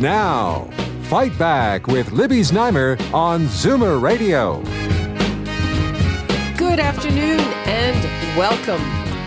Now, Fight Back with Libby Znaimer on Zoomer Radio. Good afternoon and welcome.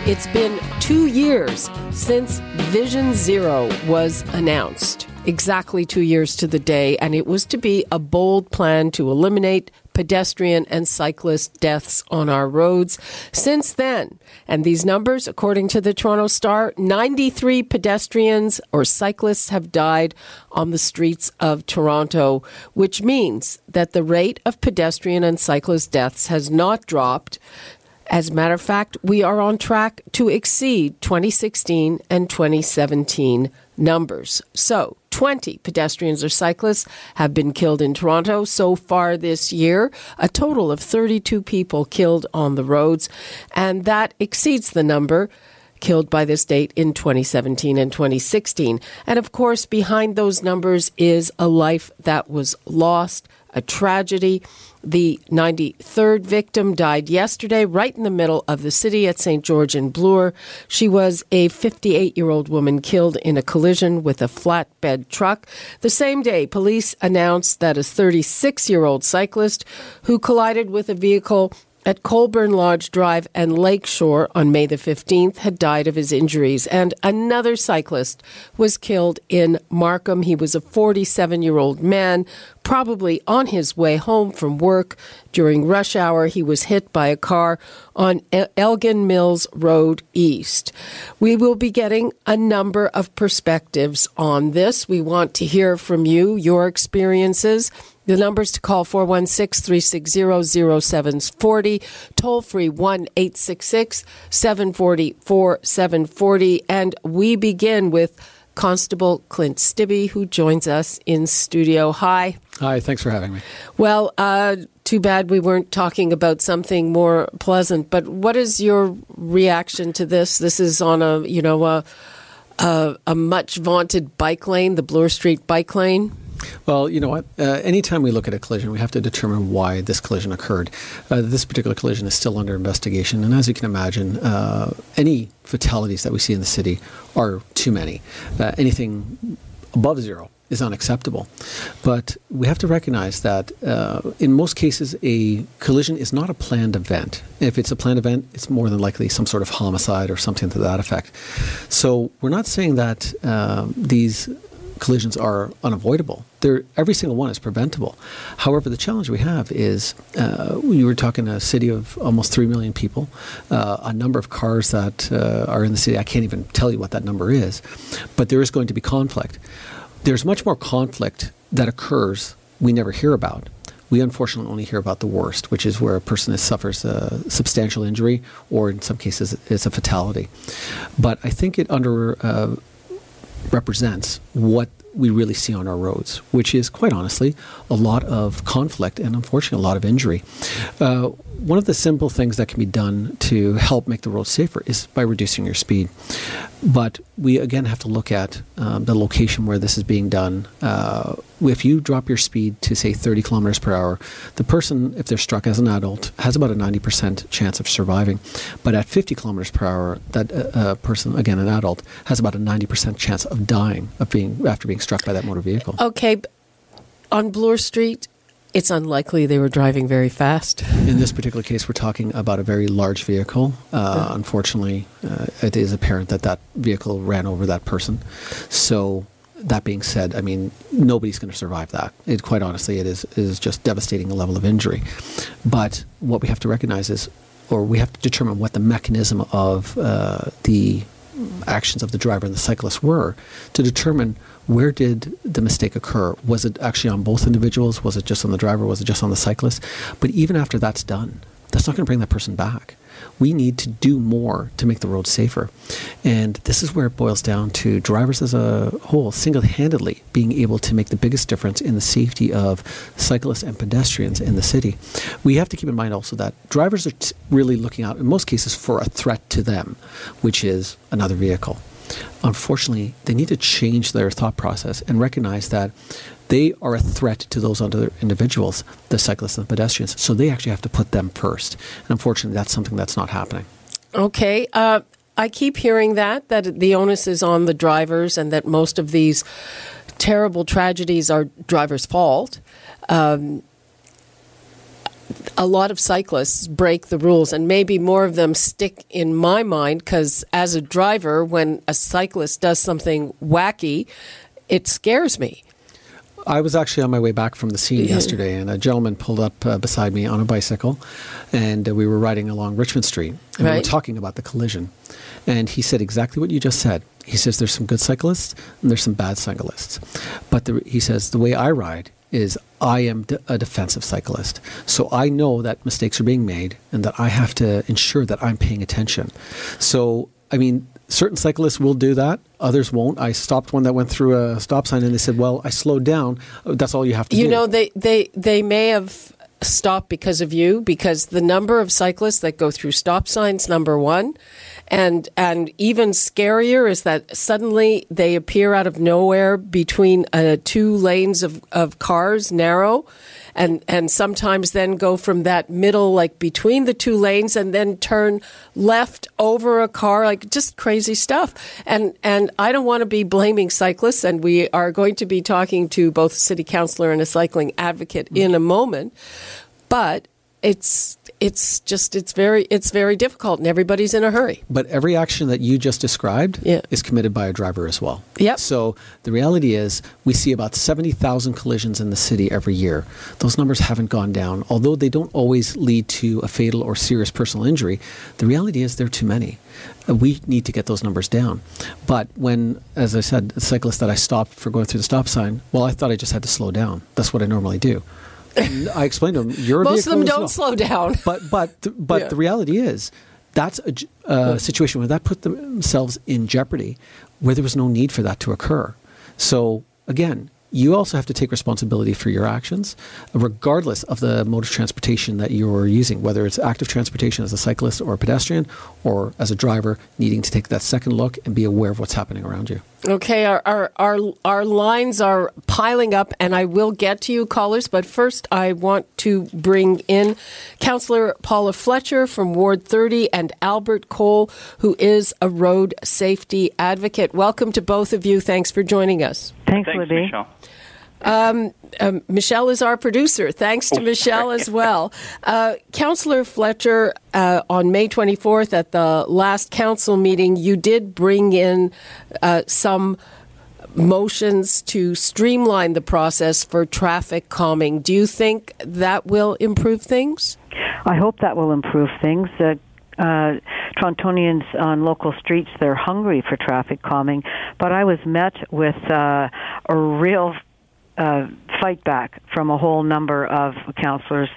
It's been two years since Vision Zero was announced. Exactly two years to the day, and it was to be a bold plan to eliminate pedestrian and cyclist deaths on our roads. Since then, and these numbers, according to the Toronto Star, 93 pedestrians or cyclists have died on the streets of Toronto, which means that the rate of pedestrian and cyclist deaths has not dropped. As a matter of fact, we are on track to exceed 2016 and 2017 numbers. So, 20 pedestrians or cyclists have been killed in Toronto so far this year, a total of 32 people killed on the roads, and that exceeds the number killed by this date in 2017 and 2016. And of course, behind those numbers is a life that was lost, a tragedy. The 93rd victim died yesterday, right in the middle of the city at St. George in Bloor. She was a 58 year old woman killed in a collision with a flatbed truck. The same day, police announced that a 36 year old cyclist who collided with a vehicle at Colborne Lodge Drive and Lakeshore on May the 15th had died of his injuries, and another cyclist was killed in Markham. He was a 47 year old man, probably on his way home from work. During rush hour, he was hit by a car on Elgin Mills Road East. We will be getting a number of perspectives on this. We want to hear from you, your experiences. The numbers to call 416 360 0740, toll free 1 866 740 4740. And we begin with Constable Clint Stibbe, who joins us in studio. Hi. Hi, thanks for having me. Well, uh, too bad we weren't talking about something more pleasant, but what is your reaction to this? This is on a, you know, a, a, a much vaunted bike lane, the Bloor Street bike lane. Well, you know what? Uh, anytime we look at a collision, we have to determine why this collision occurred. Uh, this particular collision is still under investigation, and as you can imagine, uh, any fatalities that we see in the city are too many. Uh, anything above zero is unacceptable. But we have to recognize that uh, in most cases, a collision is not a planned event. If it's a planned event, it's more than likely some sort of homicide or something to that effect. So we're not saying that uh, these collisions are unavoidable. They're, every single one is preventable. However, the challenge we have is uh, we were talking a city of almost 3 million people, uh, a number of cars that uh, are in the city. I can't even tell you what that number is, but there is going to be conflict. There's much more conflict that occurs we never hear about. We unfortunately only hear about the worst, which is where a person is, suffers a substantial injury, or in some cases, it's a fatality. But I think it under uh, represents what we really see on our roads, which is quite honestly a lot of conflict and unfortunately a lot of injury. Uh, one of the simple things that can be done to help make the road safer is by reducing your speed. But we again have to look at um, the location where this is being done. Uh, if you drop your speed to say 30 kilometers per hour, the person, if they're struck as an adult, has about a 90% chance of surviving. But at 50 kilometers per hour, that uh, uh, person, again an adult, has about a 90% chance of dying of being after being struck by that motor vehicle. Okay, on Bloor Street, it's unlikely they were driving very fast. In this particular case, we're talking about a very large vehicle. Uh, yeah. Unfortunately, uh, it is apparent that that vehicle ran over that person. So, that being said, I mean, nobody's going to survive that. It, quite honestly, it is, is just devastating a level of injury. But what we have to recognize is, or we have to determine what the mechanism of uh, the actions of the driver and the cyclist were to determine where did the mistake occur? Was it actually on both individuals? Was it just on the driver? Was it just on the cyclist? But even after that's done, that's not going to bring that person back. We need to do more to make the roads safer. And this is where it boils down to drivers as a whole single handedly being able to make the biggest difference in the safety of cyclists and pedestrians in the city. We have to keep in mind also that drivers are t- really looking out, in most cases, for a threat to them, which is another vehicle unfortunately, they need to change their thought process and recognize that they are a threat to those other individuals, the cyclists and the pedestrians. So they actually have to put them first. And unfortunately, that's something that's not happening. Okay. Uh, I keep hearing that, that the onus is on the drivers and that most of these terrible tragedies are drivers' fault. Um, a lot of cyclists break the rules, and maybe more of them stick in my mind because as a driver, when a cyclist does something wacky, it scares me. I was actually on my way back from the scene yesterday, and a gentleman pulled up uh, beside me on a bicycle, and uh, we were riding along Richmond Street, and right. we were talking about the collision. And he said exactly what you just said. He says there's some good cyclists and there's some bad cyclists, but the, he says the way I ride is I am a defensive cyclist. So I know that mistakes are being made and that I have to ensure that I'm paying attention. So, I mean, certain cyclists will do that, others won't. I stopped one that went through a stop sign and they said, "Well, I slowed down. That's all you have to you do." You know, they they they may have stopped because of you because the number of cyclists that go through stop signs number 1 and and even scarier is that suddenly they appear out of nowhere between uh, two lanes of, of cars, narrow, and and sometimes then go from that middle like between the two lanes and then turn left over a car like just crazy stuff. And and I don't want to be blaming cyclists and we are going to be talking to both a city councilor and a cycling advocate in a moment but it's it's just it's very it's very difficult and everybody's in a hurry but every action that you just described yeah. is committed by a driver as well yep. so the reality is we see about 70,000 collisions in the city every year those numbers haven't gone down although they don't always lead to a fatal or serious personal injury the reality is there are too many uh, we need to get those numbers down. But when, as I said, the cyclist that I stopped for going through the stop sign, well, I thought I just had to slow down. That's what I normally do. I explained to them, Most of them don't well. slow down. But but but yeah. the reality is that's a, uh, a situation where that put themselves in jeopardy, where there was no need for that to occur. So again, you also have to take responsibility for your actions, regardless of the mode of transportation that you're using, whether it's active transportation as a cyclist or a pedestrian, or as a driver needing to take that second look and be aware of what's happening around you. Okay, our, our, our, our lines are piling up, and I will get to you, callers, but first I want to bring in Councillor Paula Fletcher from Ward 30 and Albert Cole, who is a road safety advocate. Welcome to both of you. Thanks for joining us. Thanks, Thanks Libby. Michelle. Um, um, Michelle is our producer. Thanks to Michelle as well. Uh, Councillor Fletcher, uh, on May 24th at the last council meeting, you did bring in uh, some motions to streamline the process for traffic calming. Do you think that will improve things? I hope that will improve things. Uh, uh, Torontonians on local streets, they're hungry for traffic calming. But I was met with uh, a real uh, fight back from a whole number of counselors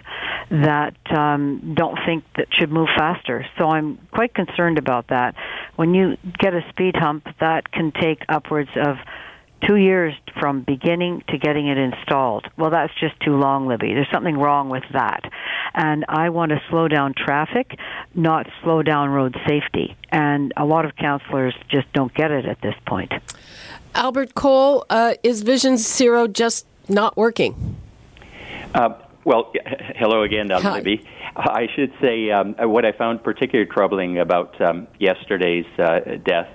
that um, don't think that should move faster. So I'm quite concerned about that. When you get a speed hump, that can take upwards of two years from beginning to getting it installed. Well, that's just too long, Libby. There's something wrong with that. And I want to slow down traffic, not slow down road safety. And a lot of counselors just don't get it at this point. Albert Cole, uh, is Vision Zero just not working? Uh, well, hello again, uh, Libby. I should say um, what I found particularly troubling about um, yesterday's uh, death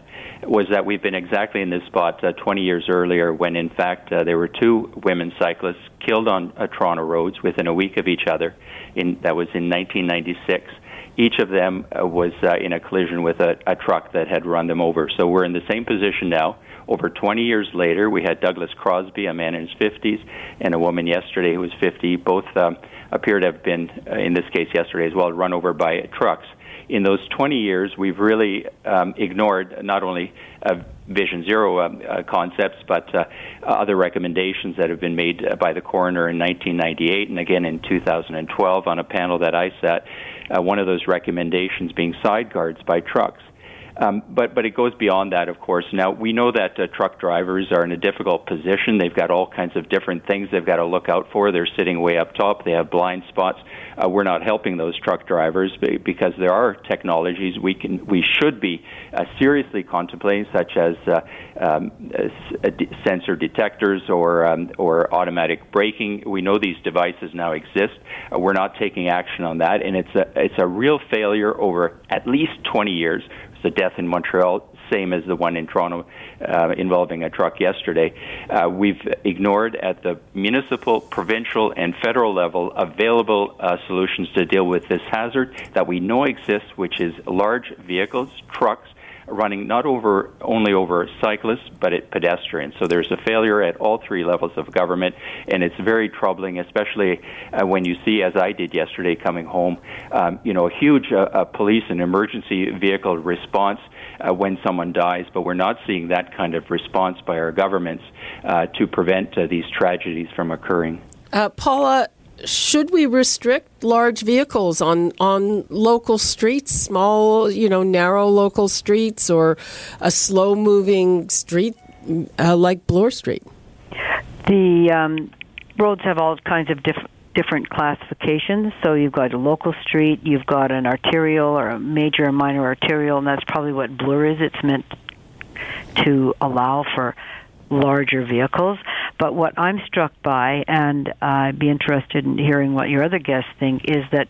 was that we've been exactly in this spot uh, 20 years earlier when, in fact, uh, there were two women cyclists killed on uh, Toronto roads within a week of each other. In, that was in 1996. Each of them uh, was uh, in a collision with a, a truck that had run them over. So we're in the same position now. Over 20 years later, we had Douglas Crosby, a man in his 50s, and a woman yesterday who was 50. Both um, appear to have been, uh, in this case yesterday as well, run over by trucks in those 20 years, we've really um, ignored not only uh, Vision Zero uh, uh, concepts, but uh, other recommendations that have been made by the coroner in 1998 and again in 2012 on a panel that I sat. Uh, one of those recommendations being side guards by trucks. Um, but but it goes beyond that, of course. Now we know that uh, truck drivers are in a difficult position. They've got all kinds of different things they've got to look out for. They're sitting way up top. They have blind spots. Uh, we're not helping those truck drivers because there are technologies we can we should be uh, seriously contemplating, such as uh, um, uh, sensor detectors or um, or automatic braking. We know these devices now exist. Uh, we're not taking action on that, and it's a it's a real failure over at least 20 years the death in Montreal, same as the one in Toronto uh, involving a truck yesterday. Uh, we've ignored at the municipal, provincial, and federal level available uh, solutions to deal with this hazard that we know exists, which is large vehicles, trucks, running not over only over cyclists but at pedestrians. So there's a failure at all three levels of government, and it's very troubling, especially uh, when you see, as I did yesterday, coming home, um, you know, a huge uh, police and emergency vehicle response. Uh, when someone dies, but we're not seeing that kind of response by our governments uh, to prevent uh, these tragedies from occurring. Uh, Paula, should we restrict large vehicles on on local streets, small, you know, narrow local streets, or a slow moving street uh, like Bloor Street? The um, roads have all kinds of different different classifications. So you've got a local street, you've got an arterial or a major and minor arterial, and that's probably what Bloor is. It's meant to allow for larger vehicles. But what I'm struck by, and I'd be interested in hearing what your other guests think, is that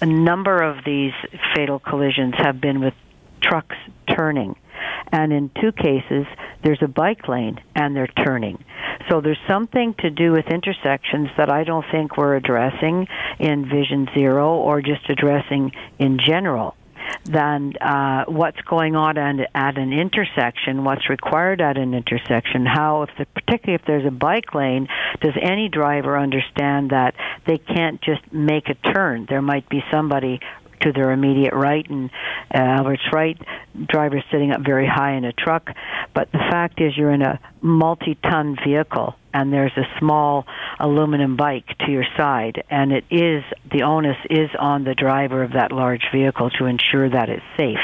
a number of these fatal collisions have been with trucks turning. And in two cases, there's a bike lane and they're turning. So there's something to do with intersections that I don't think we're addressing in Vision Zero or just addressing in general than uh, what's going on at, at an intersection, what's required at an intersection, how, if the, particularly if there's a bike lane, does any driver understand that they can't just make a turn? There might be somebody to their immediate right and uh, Albert's right, driver sitting up very high in a truck. But the fact is, you're in a multi-ton vehicle and there's a small aluminum bike to your side and it is the onus is on the driver of that large vehicle to ensure that it's safe.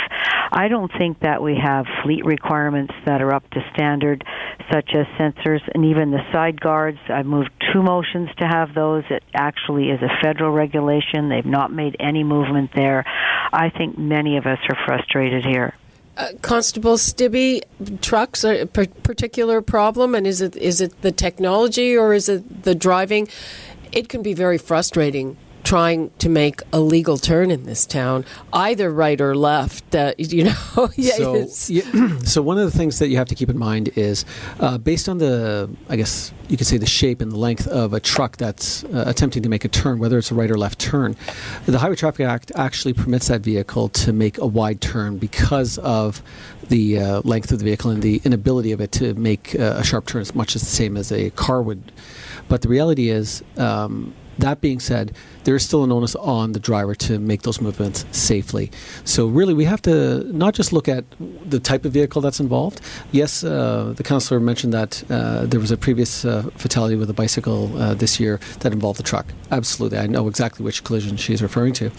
I don't think that we have fleet requirements that are up to standard such as sensors and even the side guards. I've moved two motions to have those. It actually is a federal regulation. They've not made any movement there. I think many of us are frustrated here. Uh, Constable Stibbe, trucks are a particular problem, and is it is it the technology or is it the driving? It can be very frustrating trying to make a legal turn in this town, either right or left. Uh, you know, yeah, so, yeah, so one of the things that you have to keep in mind is uh, based on the, I guess you could say the shape and the length of a truck that's uh, attempting to make a turn, whether it's a right or left turn. The Highway Traffic Act actually permits that vehicle to make a wide turn because of the uh, length of the vehicle and the inability of it to make uh, a sharp turn as much as the same as a car would. But the reality is. Um, that being said, there is still an onus on the driver to make those movements safely. So, really, we have to not just look at the type of vehicle that's involved. Yes, uh, the councillor mentioned that uh, there was a previous uh, fatality with a bicycle uh, this year that involved a truck. Absolutely. I know exactly which collision she's referring to.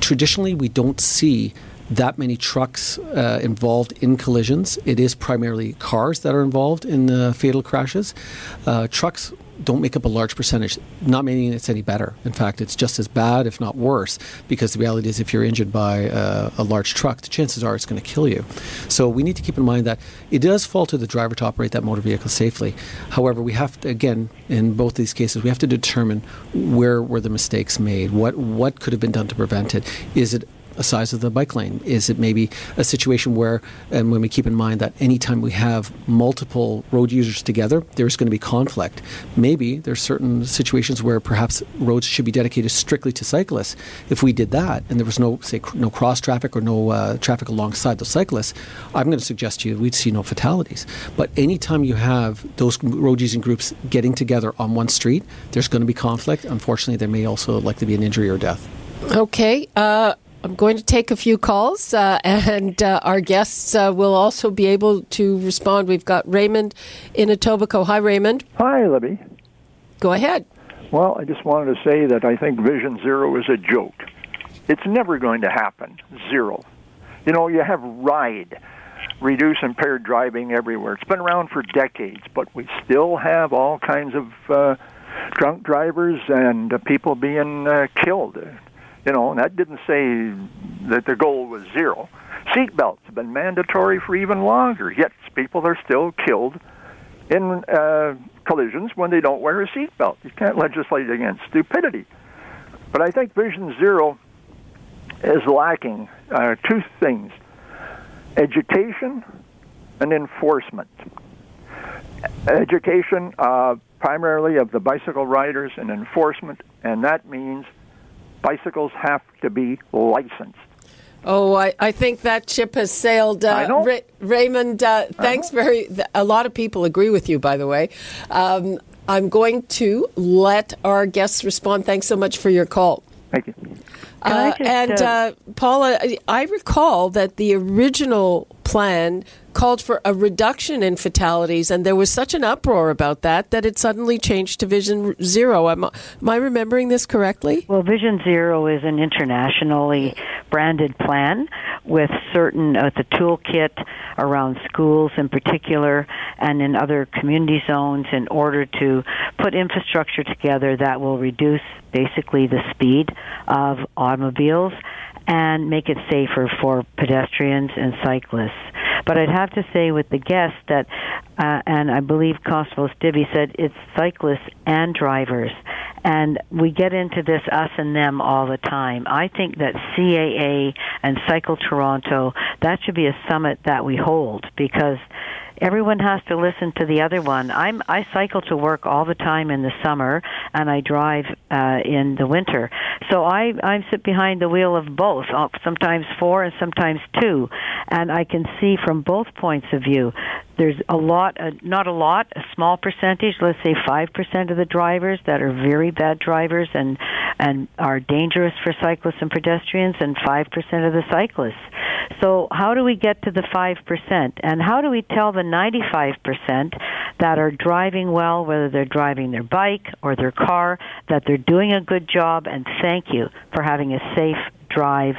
Traditionally, we don't see that many trucks uh, involved in collisions. It is primarily cars that are involved in the fatal crashes. Uh, trucks don't make up a large percentage, not meaning it's any better. In fact, it's just as bad, if not worse, because the reality is if you're injured by uh, a large truck, the chances are it's going to kill you. So we need to keep in mind that it does fall to the driver to operate that motor vehicle safely. However, we have to, again, in both these cases, we have to determine where were the mistakes made, what, what could have been done to prevent it. Is it a size of the bike lane? Is it maybe a situation where, and when we keep in mind that anytime we have multiple road users together, there's going to be conflict. Maybe there's certain situations where perhaps roads should be dedicated strictly to cyclists. If we did that and there was no, say, no cross traffic or no uh, traffic alongside the cyclists, I'm going to suggest to you we'd see no fatalities. But anytime you have those road using groups getting together on one street, there's going to be conflict. Unfortunately, there may also likely be an injury or death. Okay. Uh, I'm going to take a few calls, uh, and uh, our guests uh, will also be able to respond. We've got Raymond in Etobicoke. Hi, Raymond. Hi, Libby. Go ahead. Well, I just wanted to say that I think Vision Zero is a joke. It's never going to happen. Zero. You know, you have RIDE, reduce impaired driving everywhere. It's been around for decades, but we still have all kinds of uh, drunk drivers and uh, people being uh, killed. You know, and that didn't say that the goal was zero. Seatbelts have been mandatory for even longer, yet people are still killed in uh, collisions when they don't wear a seatbelt. You can't legislate against stupidity. But I think Vision Zero is lacking uh, two things education and enforcement. Education, uh, primarily of the bicycle riders, and enforcement, and that means bicycles have to be licensed. Oh, I, I think that ship has sailed. Uh, Ra- Raymond, uh, thanks very. A lot of people agree with you, by the way. Um, I'm going to let our guests respond. Thanks so much for your call. Thank you. Uh, just, and uh, uh, Paula, I recall that the original plan called for a reduction in fatalities, and there was such an uproar about that that it suddenly changed to Vision Zero. Am, am I remembering this correctly? Well, Vision Zero is an internationally branded plan with certain uh, the toolkit around schools in particular and in other community zones in order to put infrastructure together that will reduce basically the speed of automobiles and make it safer for pedestrians and cyclists. But I'd have to say with the guest that, uh, and I believe Constable Stibbe said it's cyclists and drivers. And we get into this us and them all the time. I think that CAA and Cycle Toronto, that should be a summit that we hold because everyone has to listen to the other one. I'm I cycle to work all the time in the summer, and I drive uh, in the winter. So I I sit behind the wheel of both, uh, sometimes four and sometimes two, and I can see from both points of view. There's a lot, uh, not a lot, a small percentage, let's say five percent of the drivers that are very bad drivers and and are dangerous for cyclists and pedestrians, and five percent of the cyclists. So how do we get to the five percent, and how do we tell the 95% that are driving well, whether they're driving their bike or their car, that they're doing a good job, and thank you for having a safe drive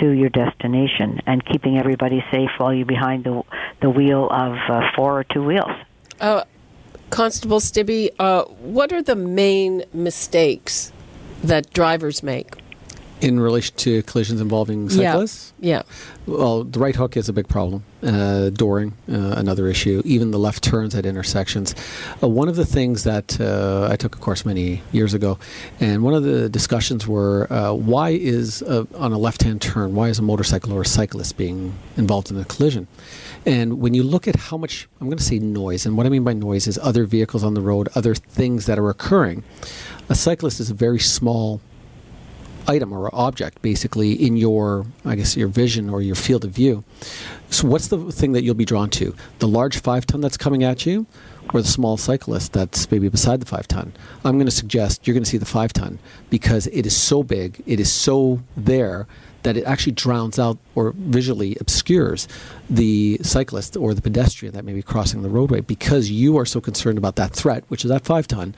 to your destination and keeping everybody safe while you're behind the, the wheel of uh, four or two wheels. Uh, Constable Stibbe, uh, what are the main mistakes that drivers make? in relation to collisions involving cyclists? Yeah. yeah. Well, the right hook is a big problem. Uh, uh, another issue. Even the left turns at intersections. Uh, one of the things that uh, I took a course many years ago, and one of the discussions were uh, why is uh, on a left-hand turn, why is a motorcycle or a cyclist being involved in a collision? And when you look at how much, I'm going to say noise, and what I mean by noise is other vehicles on the road, other things that are occurring. A cyclist is a very small item or object basically in your i guess your vision or your field of view. So what's the thing that you'll be drawn to? The large five ton that's coming at you or the small cyclist that's maybe beside the five ton? I'm going to suggest you're going to see the five ton because it is so big it is so there that it actually drowns out or visually obscures the cyclist or the pedestrian that may be crossing the roadway because you are so concerned about that threat, which is that five ton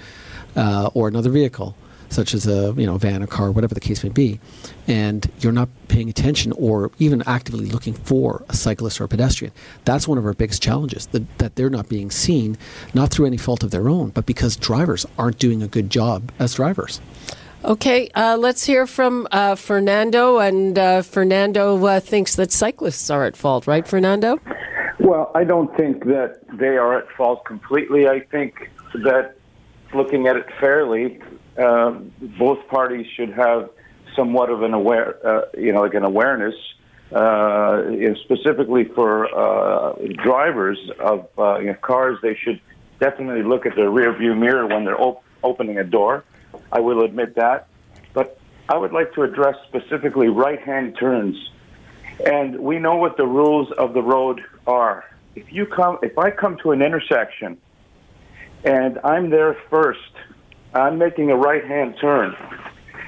uh, or another vehicle such as a you know van or car, whatever the case may be, and you're not paying attention or even actively looking for a cyclist or a pedestrian. That's one of our biggest challenges that, that they're not being seen, not through any fault of their own, but because drivers aren't doing a good job as drivers. Okay, uh, let's hear from uh, Fernando. And uh, Fernando uh, thinks that cyclists are at fault, right, Fernando? Well, I don't think that they are at fault completely. I think that looking at it fairly, um, both parties should have somewhat of an aware, uh, you know, like an awareness, uh, specifically for uh, drivers of uh, you know, cars. They should definitely look at their rear view mirror when they're op- opening a door. I will admit that, but I would like to address specifically right-hand turns. And we know what the rules of the road are. If you come, if I come to an intersection and I'm there first I'm making a right hand turn.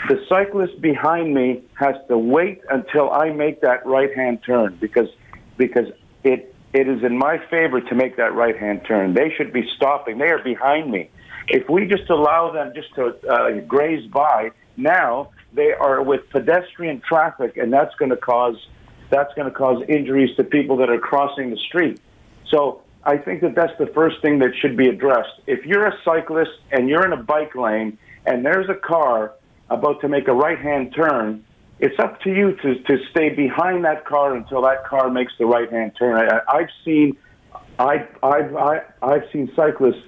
the cyclist behind me has to wait until I make that right hand turn because because it it is in my favor to make that right hand turn. They should be stopping. They are behind me. If we just allow them just to uh, graze by, now they are with pedestrian traffic, and that's going to cause that's going to cause injuries to people that are crossing the street. So I think that that's the first thing that should be addressed. If you're a cyclist and you're in a bike lane and there's a car about to make a right hand turn, it's up to you to, to stay behind that car until that car makes the right hand turn. I, I've seen I, I've I, I've seen cyclists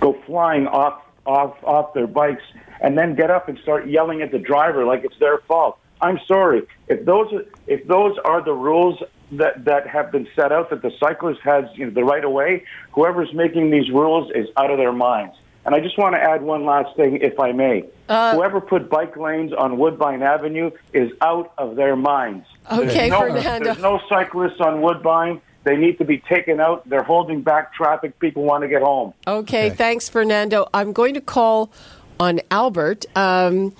go flying off off off their bikes and then get up and start yelling at the driver like it's their fault. I'm sorry if those if those are the rules that that have been set out that the cyclist has you know, the right of way. Whoever's making these rules is out of their minds. And I just want to add one last thing, if I may. Uh, Whoever put bike lanes on Woodbine Avenue is out of their minds. Okay, there's no, Fernando. There's no cyclists on Woodbine. They need to be taken out. They're holding back traffic. People want to get home. Okay, thanks, Fernando. I'm going to call on Albert. Um,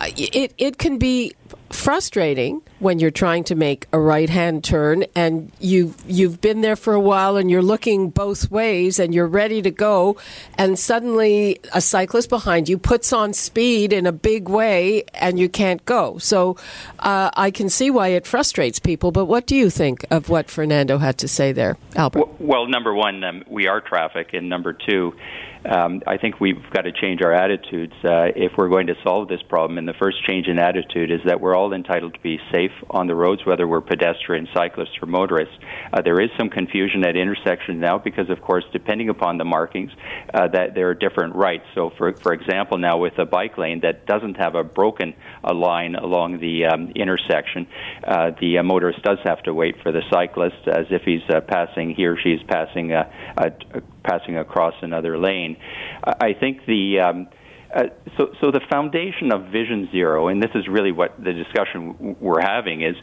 it it can be frustrating when you're trying to make a right hand turn and you you've been there for a while and you're looking both ways and you're ready to go and suddenly a cyclist behind you puts on speed in a big way and you can't go. So uh, I can see why it frustrates people but what do you think of what Fernando had to say there Albert? Well, well number one um, we are traffic and number two um, I think we've got to change our attitudes uh, if we're going to solve this problem. And the first change in attitude is that we're all entitled to be safe on the roads, whether we're pedestrians, cyclists, or motorists. Uh, there is some confusion at intersections now because, of course, depending upon the markings, uh, that there are different rights. So, for for example, now with a bike lane that doesn't have a broken uh, line along the um, intersection, uh, the uh, motorist does have to wait for the cyclist as if he's uh, passing, he or she is passing a, a passing across another lane. I think the um, uh, so, so the foundation of Vision Zero, and this is really what the discussion we're having is,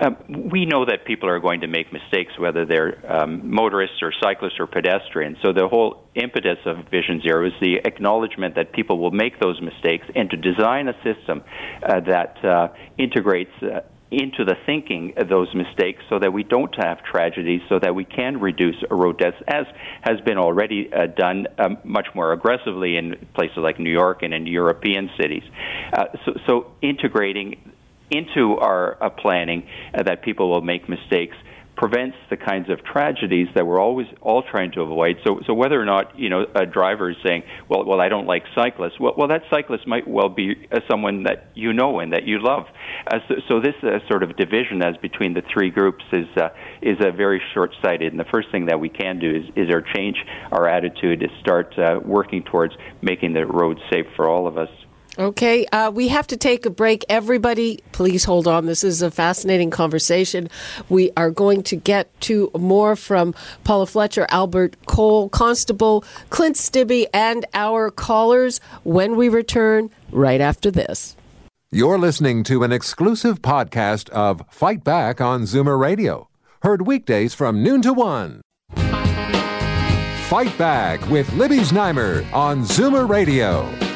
um, we know that people are going to make mistakes, whether they're um, motorists or cyclists or pedestrians. So the whole impetus of Vision Zero is the acknowledgement that people will make those mistakes, and to design a system uh, that uh, integrates uh, into the thinking of those mistakes so that we don't have tragedies, so that we can reduce road deaths, as has been already uh, done um, much more aggressively in places like New York and in European cities. Uh, so, so, integrating into our uh, planning uh, that people will make mistakes prevents the kinds of tragedies that we're always all trying to avoid. So, so whether or not you know a driver is saying, "Well, well, I don't like cyclists," well, well, that cyclist might well be uh, someone that you know and that you love. Uh, so, so, this uh, sort of division as between the three groups is uh, is a very short-sighted. And the first thing that we can do is is our change our attitude to start uh, working towards making the roads safe for all of us. Okay, uh, we have to take a break. Everybody, please hold on. This is a fascinating conversation. We are going to get to more from Paula Fletcher, Albert Cole, Constable Clint Stibbe, and our callers when we return right after this. You're listening to an exclusive podcast of Fight Back on Zoomer Radio, heard weekdays from noon to one. Fight Back with Libby Znaimer on Zoomer Radio.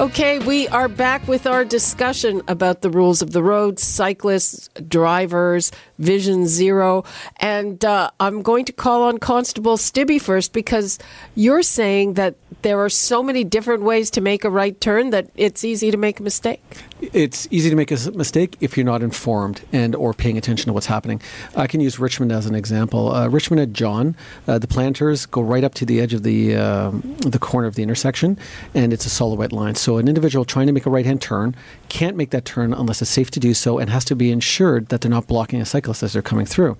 Okay, we are back with our discussion about the rules of the road, cyclists, drivers, Vision Zero. And uh, I'm going to call on Constable Stibbe first because you're saying that there are so many different ways to make a right turn that it's easy to make a mistake. It's easy to make a mistake if you're not informed and or paying attention to what's happening. I can use Richmond as an example. Uh, Richmond at John, uh, the planters go right up to the edge of the uh, the corner of the intersection, and it's a solid white line. So an individual trying to make a right hand turn can't make that turn unless it's safe to do so, and has to be ensured that they're not blocking a cyclist as they're coming through.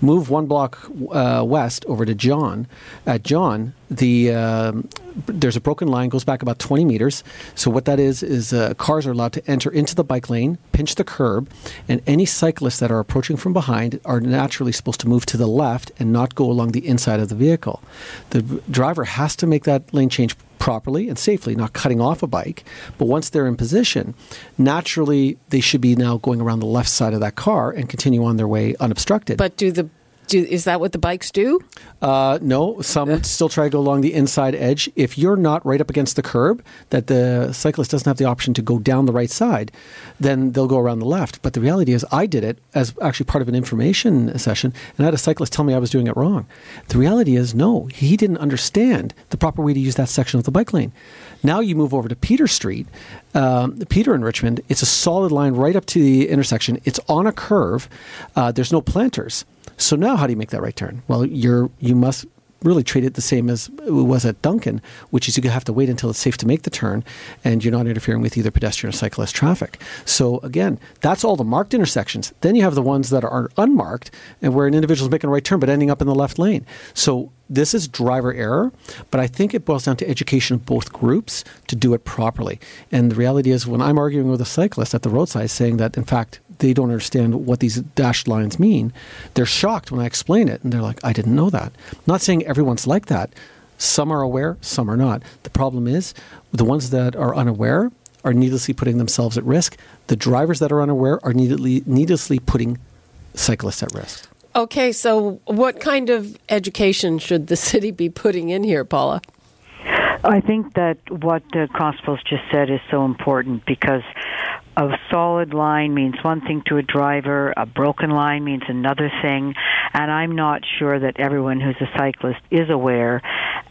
Move one block uh, west over to John. At John, the um, there's a broken line goes back about 20 meters. So what that is is uh, cars are allowed to enter into the bike lane, pinch the curb, and any cyclists that are approaching from behind are naturally supposed to move to the left and not go along the inside of the vehicle. The driver has to make that lane change properly and safely, not cutting off a bike. But once they're in position, naturally they should be now going around the left side of that car and continue on their way unobstructed. But do the Do, is that what the bikes do? Uh, no, some still try to go along the inside edge. If you're not right up against the curb, that the cyclist doesn't have the option to go down the right side, then they'll go around the left. But the reality is, I did it as actually part of an information session, and I had a cyclist tell me I was doing it wrong. The reality is, no, he didn't understand the proper way to use that section of the bike lane. Now you move over to Peter Street, um, Peter in Richmond. It's a solid line right up to the intersection. It's on a curve. Uh, there's no planters. So now, how do you make that right turn? Well, you're you must really treat it the same as it was at Duncan, which is you have to wait until it's safe to make the turn and you're not interfering with either pedestrian or cyclist traffic. So again, that's all the marked intersections. Then you have the ones that are unmarked and where an individual is making a right turn but ending up in the left lane. So this is driver error, but I think it boils down to education of both groups to do it properly. And the reality is, when I'm arguing with a cyclist at the roadside saying that, in fact, they don't understand what these dashed lines mean, they're shocked when I explain it. And they're like, I didn't know that. I'm not saying everyone's like that. Some are aware, some are not. The problem is, the ones that are unaware are needlessly putting themselves at risk. The drivers that are unaware are needlessly, needlessly putting cyclists at risk. Okay, so what kind of education should the city be putting in here, Paula? I think that what uh, Constables just said is so important because a solid line means one thing to a driver, a broken line means another thing, and I'm not sure that everyone who's a cyclist is aware,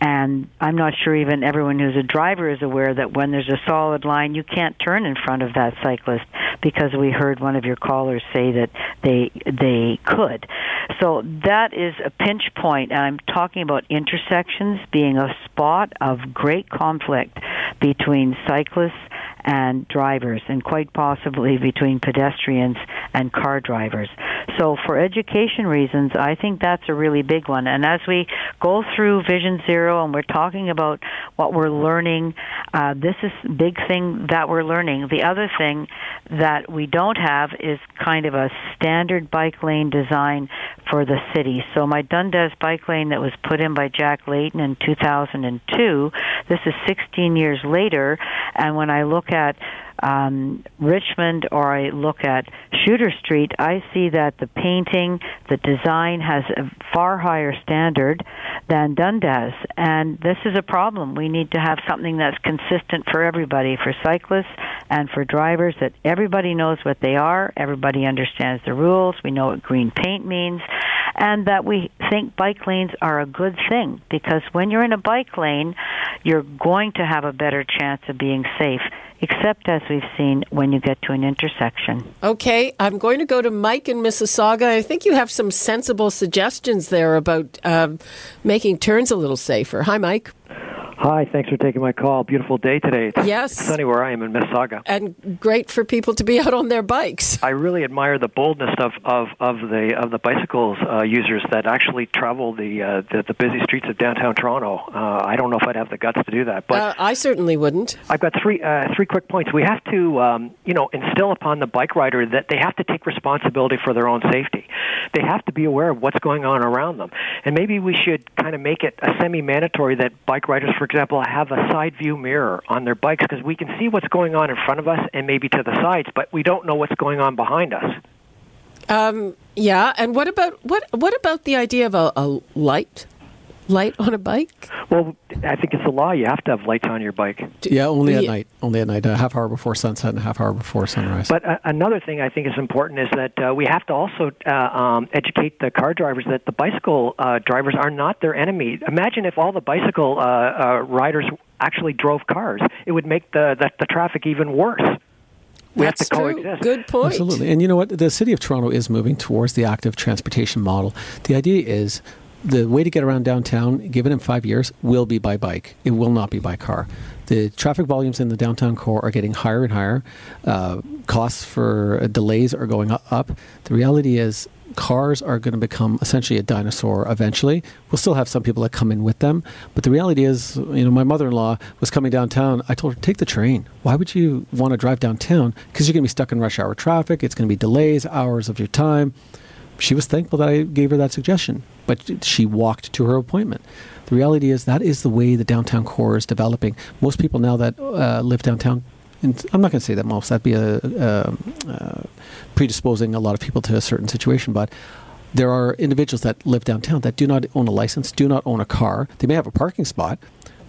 and I'm not sure even everyone who's a driver is aware that when there's a solid line, you can't turn in front of that cyclist because we heard one of your callers say that they they could. So that is a pinch point, and I'm talking about intersections being a spot of great conflict between cyclists and drivers, and quite possibly between pedestrians and car drivers. So, for education reasons, I think that's a really big one. And as we go through Vision Zero and we're talking about what we're learning, uh, this is big thing that we're learning. The other thing that we don't have is kind of a standard bike lane design for the city. So, my Dundas bike lane that was put in by Jack Layton in 2002, this is 16 years later, and when I look at um, Richmond or I look at Shuter Street, I see that the painting, the design has a far higher standard than Dundas. And this is a problem. We need to have something that's consistent for everybody, for cyclists and for drivers, that everybody knows what they are, everybody understands the rules, we know what green paint means, and that we think bike lanes are a good thing because when you're in a bike lane, you're going to have a better chance of being safe except as we've seen when you get to an intersection. Okay, I'm going to go to Mike in Mississauga. I think you have some sensible suggestions there about um, making turns a little safer. Hi, Mike. Hi, thanks for taking my call. Beautiful day today. It's yes. sunny where I am in Mississauga. And great for people to be out on their bikes. I really admire the boldness of, of, of the of the bicycles uh, users that actually travel the, uh, the, the busy streets of downtown Toronto. Uh, I don't know if I'd have the guts to do that, but uh, I certainly wouldn't. I've got three uh, three quick points. We have to um, you know instill upon the bike rider that they have to take responsibility for their own safety. They have to be aware of what's going on around them, and maybe we should kind of make it a semi-mandatory that bike riders, for example, have a side view mirror on their bikes because we can see what's going on in front of us and maybe to the sides, but we don't know what's going on behind us. Um, yeah, and what about what what about the idea of a, a light? Light on a bike? Well, I think it's a law. You have to have lights on your bike. Yeah, only at yeah. night. Only at night. A half hour before sunset and a half hour before sunrise. But uh, another thing I think is important is that uh, we have to also uh, um, educate the car drivers that the bicycle uh, drivers are not their enemy. Imagine if all the bicycle uh, uh, riders actually drove cars. It would make the, the, the traffic even worse we That's have to true. coexist. Good point. Absolutely. And you know what? The city of Toronto is moving towards the active transportation model. The idea is the way to get around downtown, given in five years, will be by bike. It will not be by car. The traffic volumes in the downtown core are getting higher and higher. Uh, costs for uh, delays are going up. The reality is, cars are going to become essentially a dinosaur eventually. We'll still have some people that come in with them, but the reality is, you know, my mother-in-law was coming downtown. I told her, take the train. Why would you want to drive downtown? Because you're going to be stuck in rush hour traffic. It's going to be delays, hours of your time she was thankful that I gave her that suggestion, but she walked to her appointment. The reality is that is the way the downtown core is developing. Most people now that uh, live downtown, and I'm not going to say that most, that'd be a, a, a predisposing a lot of people to a certain situation, but There are individuals that live downtown that do not own a license, do not own a car. They may have a parking spot,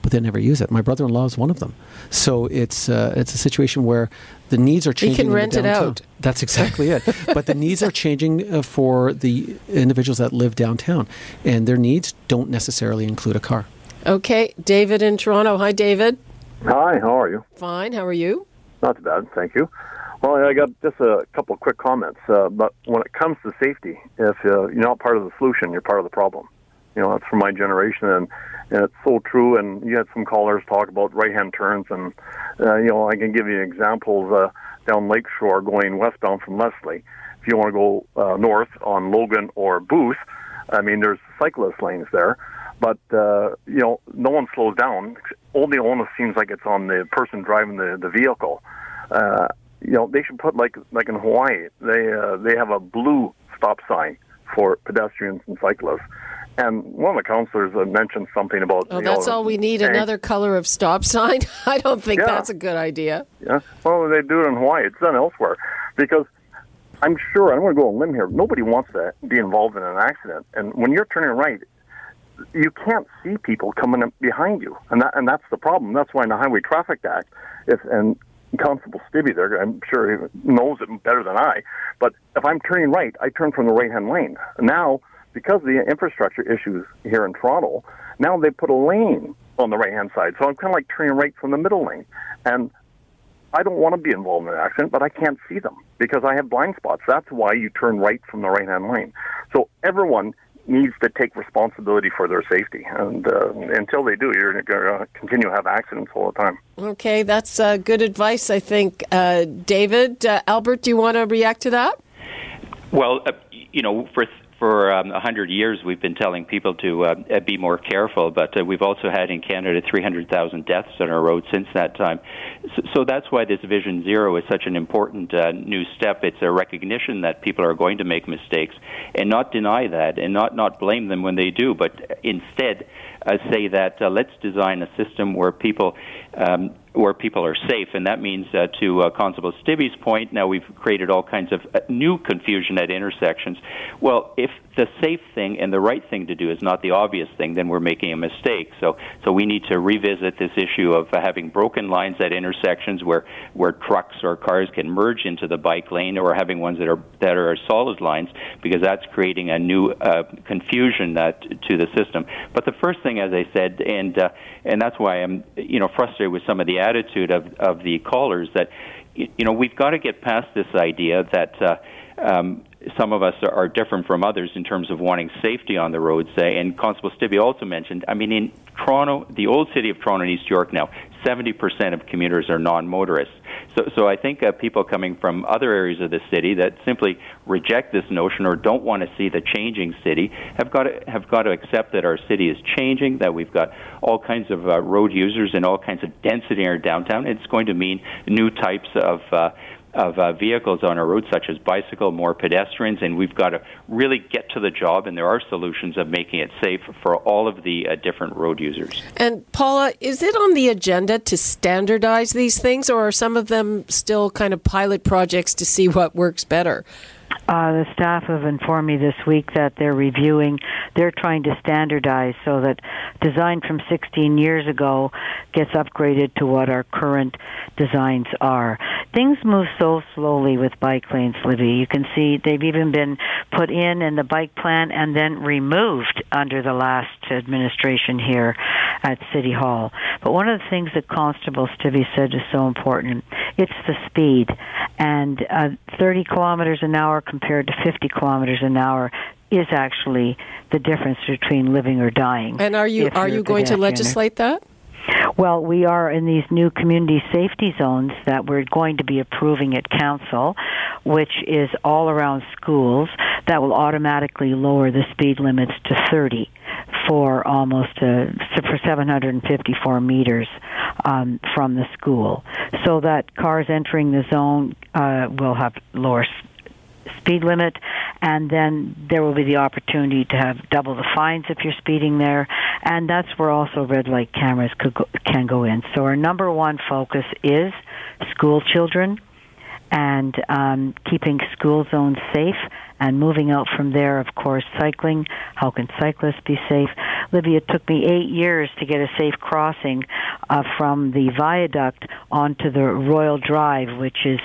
but they never use it. My brother-in-law is one of them. So it's uh, it's a situation where the needs are changing. He can rent it out. That's exactly it. But the needs are changing uh, for the individuals that live downtown, and their needs don't necessarily include a car. Okay, David in Toronto. Hi, David. Hi, how are you? Fine. How are you? Not too bad, thank you. Well, I got just a couple of quick comments. Uh, but when it comes to safety, if uh, you're not part of the solution, you're part of the problem. You know, that's from my generation, and, and it's so true. And you had some callers talk about right-hand turns, and uh, you know, I can give you examples uh, down Lakeshore going westbound from Leslie. If you want to go uh, north on Logan or Booth, I mean, there's cyclist lanes there, but uh, you know, no one slows down. Only onus seems like it's on the person driving the the vehicle. Uh, you know, they should put like like in Hawaii, they uh, they have a blue stop sign for pedestrians and cyclists. And one of the counselors mentioned something about. Oh, that's know, all we need. tank. Another color of stop sign. I don't think Yeah. that's a good idea. Yeah. Well, they do it in Hawaii. It's done elsewhere because I'm sure I'm going to go on a limb here. Nobody wants to be involved in an accident, and when you're turning right, you can't see people coming up behind you, and that and that's the problem. That's why in the Highway Traffic Act, if and Constable Stibbe there, I'm sure he knows it better than I. But if I'm turning right, I turn from the right hand lane. Now, because of the infrastructure issues here in Toronto, now they put a lane on the right hand side. So I'm kind of like turning right from the middle lane, and I don't want to be involved in an accident, but I can't see them because I have blind spots. That's why you turn right from the right hand lane. So everyone needs to take responsibility for their safety, and uh, until they do, you're going to continue to have accidents all the time. Okay, that's uh, good advice, I think. Uh, David, uh, Albert, do you want to react to that? Well, uh, you know, for for um, a hundred years, we've been telling people to uh, be more careful, but uh, we've also had in Canada 300,000 deaths on our roads since that time. So, so that's why this Vision Zero is such an important uh, new step. It's a recognition that people are going to make mistakes, and not deny that, and not not blame them when they do, but instead uh, say that uh, let's design a system where people um, where people are safe, and that means uh, to uh, Constable Stibbe's point. Now we've created all kinds of uh, new confusion at intersections. Well, if the safe thing and the right thing to do is not the obvious thing, then we're making a mistake. So, so we need to revisit this issue of having broken lines at intersections where where trucks or cars can merge into the bike lane, or having ones that are that are solid lines, because that's creating a new uh, confusion to the system. But the first thing, as I said, and uh, and that's why I'm you know frustrated with some of the attitude of of the callers that you know we've got to get past this idea that. Uh, um, some of us are, different from others in terms of wanting safety on the roads. Uh, and Constable Stibbe also mentioned, I mean, in Toronto, the old city of Toronto and East York now, 70% of commuters are non-motorists. So, so I think uh, people coming from other areas of the city that simply reject this notion or don't want to see the changing city have got to, have got to accept that our city is changing, that we've got all kinds of uh, road users and all kinds of density in our downtown. It's going to mean new types of uh, of uh, vehicles on our roads, such as bicycle, more pedestrians, and we've got to really get to the job. And there are solutions of making it safe for all of the uh, different road users. And Paula, is it on the agenda to standardize these things, or are some of them still kind of pilot projects to see what works better? Uh, the staff have informed me this week that they're reviewing. They're trying to standardize so that design from 16 years ago gets upgraded to what our current designs are. Things move so slowly with bike lanes, Libby. You can see they've even been put in in the bike plan and then removed under the last administration here at City Hall. But one of the things that Constable Stibbe said is so important. It's the speed, and uh, 30 kilometers an hour compared to 50 kilometers an hour is actually the difference between living or dying. And are you are you a going to legislate that? Well, we are in these new community safety zones that we're going to be approving at council, which is all around schools that will automatically lower the speed limits to 30 for almost uh, for 754 meters um, from the school, so that cars entering the zone uh, will have lower speed limit, and then there will be the opportunity to have double the fines if you're speeding there, and that's where also red light cameras could go, can go in. So our number one focus is school children and um, keeping school zones safe and moving out from there, of course, cycling. How can cyclists be safe? Libby, it took me eight years to get a safe crossing uh, from the viaduct onto the Royal Drive, which is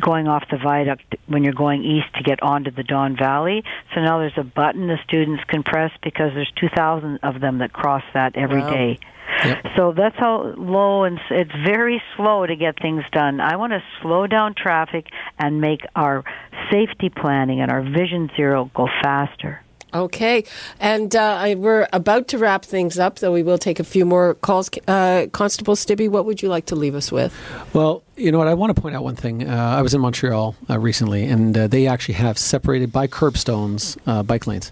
going off the viaduct when you're going east to get onto the Don Valley. So now there's a button the students can press because there's 2,000 of them that cross that every wow. day. Yep. So that's how low and it's very slow to get things done. I want to slow down traffic and make our safety planning and our Vision Zero go faster. Okay, and uh, I, we're about to wrap things up, though we will take a few more calls. Uh, Constable Stibbe, what would you like to leave us with? Well, you know what? I want to point out one thing. Uh, I was in Montreal uh, recently, and uh, they actually have separated by curbstones uh, bike lanes.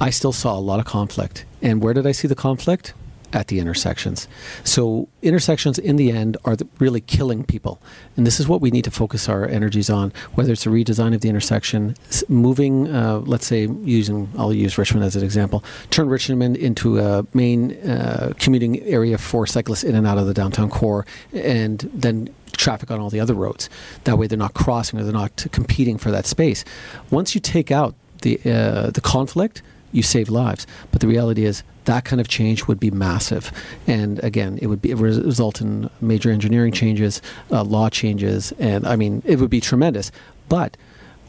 I still saw a lot of conflict. And where did I see the conflict? At the intersections. So, intersections in the end are the, really killing people. And this is what we need to focus our energies on, whether it's a redesign of the intersection, moving, uh, let's say, using, I'll use Richmond as an example, turn Richmond into a main uh, commuting area for cyclists in and out of the downtown core, and then traffic on all the other roads. That way they're not crossing or they're not competing for that space. Once you take out the, uh, the conflict, you save lives. But the reality is that kind of change would be massive. And again, it would be it would result in major engineering changes, uh, law changes, and I mean, it would be tremendous. But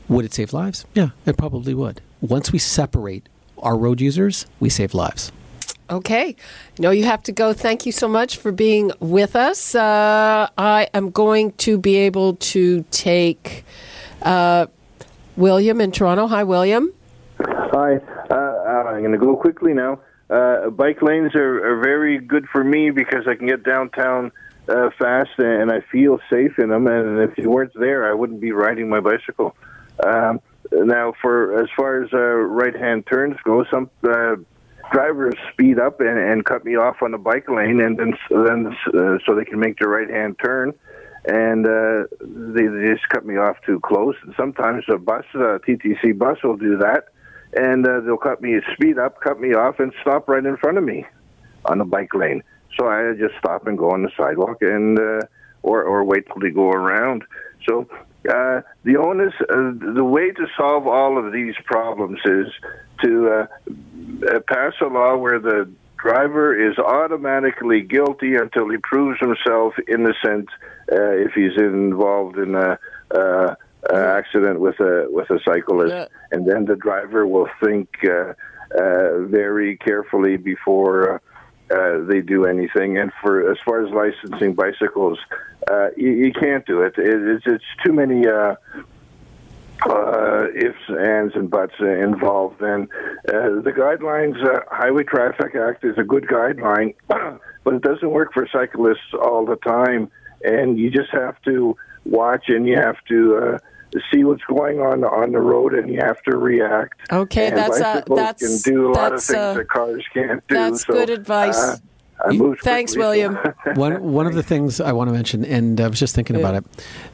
would it save lives? Yeah, it probably would. Once we separate our road users, we save lives. Okay. No, you have to go. Thank you so much for being with us. Uh, I am going to be able to take uh, William in Toronto. Hi, William. Hi. Uh, I'm going to go quickly now. Uh, bike lanes are, are very good for me because I can get downtown uh, fast and I feel safe in them. And if you weren't there, I wouldn't be riding my bicycle. Um, now, for as far as uh, right-hand turns go, some uh, drivers speed up and, and cut me off on the bike lane, and then then uh, so they can make their right-hand turn. And uh, they, they just cut me off too close. And sometimes a bus, a TTC bus, will do that and uh, they'll cut me speed up, cut me off, and stop right in front of me on the bike lane. So I just stop and go on the sidewalk, and uh, or or wait till they go around. So uh, the onus, uh, the way to solve all of these problems is to uh, uh, pass a law where the driver is automatically guilty until he proves himself innocent uh, if he's involved in a. Uh, uh, accident with a with a cyclist, Yeah. and then the driver will think uh, uh, very carefully before uh, they do anything. And for as far as licensing bicycles, uh, you, you can't do it. it it's, it's too many. Uh, uh, ifs, ands, and buts involved. And uh, the guidelines, uh, Highway Traffic Act is a good guideline, but it doesn't work for cyclists all the time. And you just have to watch and you have to uh, see what's going on on the road and you have to react. Okay, and that's, uh, that's- can do a lot of things uh, that cars can't do. that's so, good advice. uh, I moved Thanks, William. one one of the things I want to mention, and I was just thinking about it,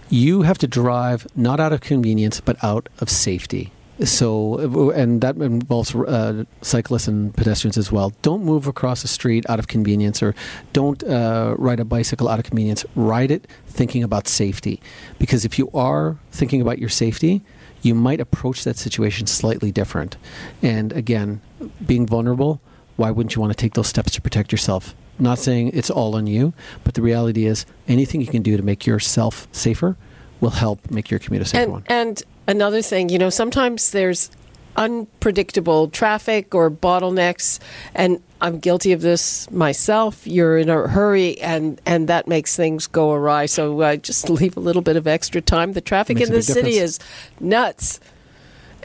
you have to drive not out of convenience but out of safety. So, and that involves uh, cyclists and pedestrians as well. Don't move across the street out of convenience, or don't uh, ride a bicycle out of convenience. Ride it thinking about safety, because if you are thinking about your safety, you might approach that situation slightly different. And again, being vulnerable, why wouldn't you want to take those steps to protect yourself? Not saying it's all on you, but the reality is anything you can do to make yourself safer will help make your commute a safer And, one. and another thing, you know, sometimes there's unpredictable traffic or bottlenecks, and I'm guilty of this myself. You're in a hurry, and, and that makes things go awry. So uh, just leave a little bit of extra time. The traffic Makes in the city difference. is nuts.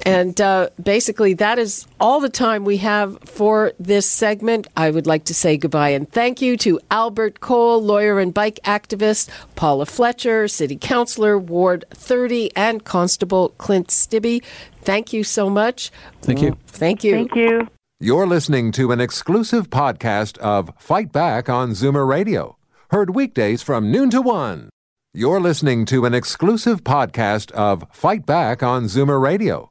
And uh, basically, that is all the time we have for this segment. I would like to say goodbye and thank you to Albert Koehl, lawyer and bike activist, Paula Fletcher, city councillor, Ward 30, and Constable Clint Stibbe. Thank you so much. Thank you. Thank you. Thank you. You're listening to an exclusive podcast of Fight Back on Zoomer Radio, heard weekdays from noon to one. You're listening to an exclusive podcast of Fight Back on Zoomer Radio,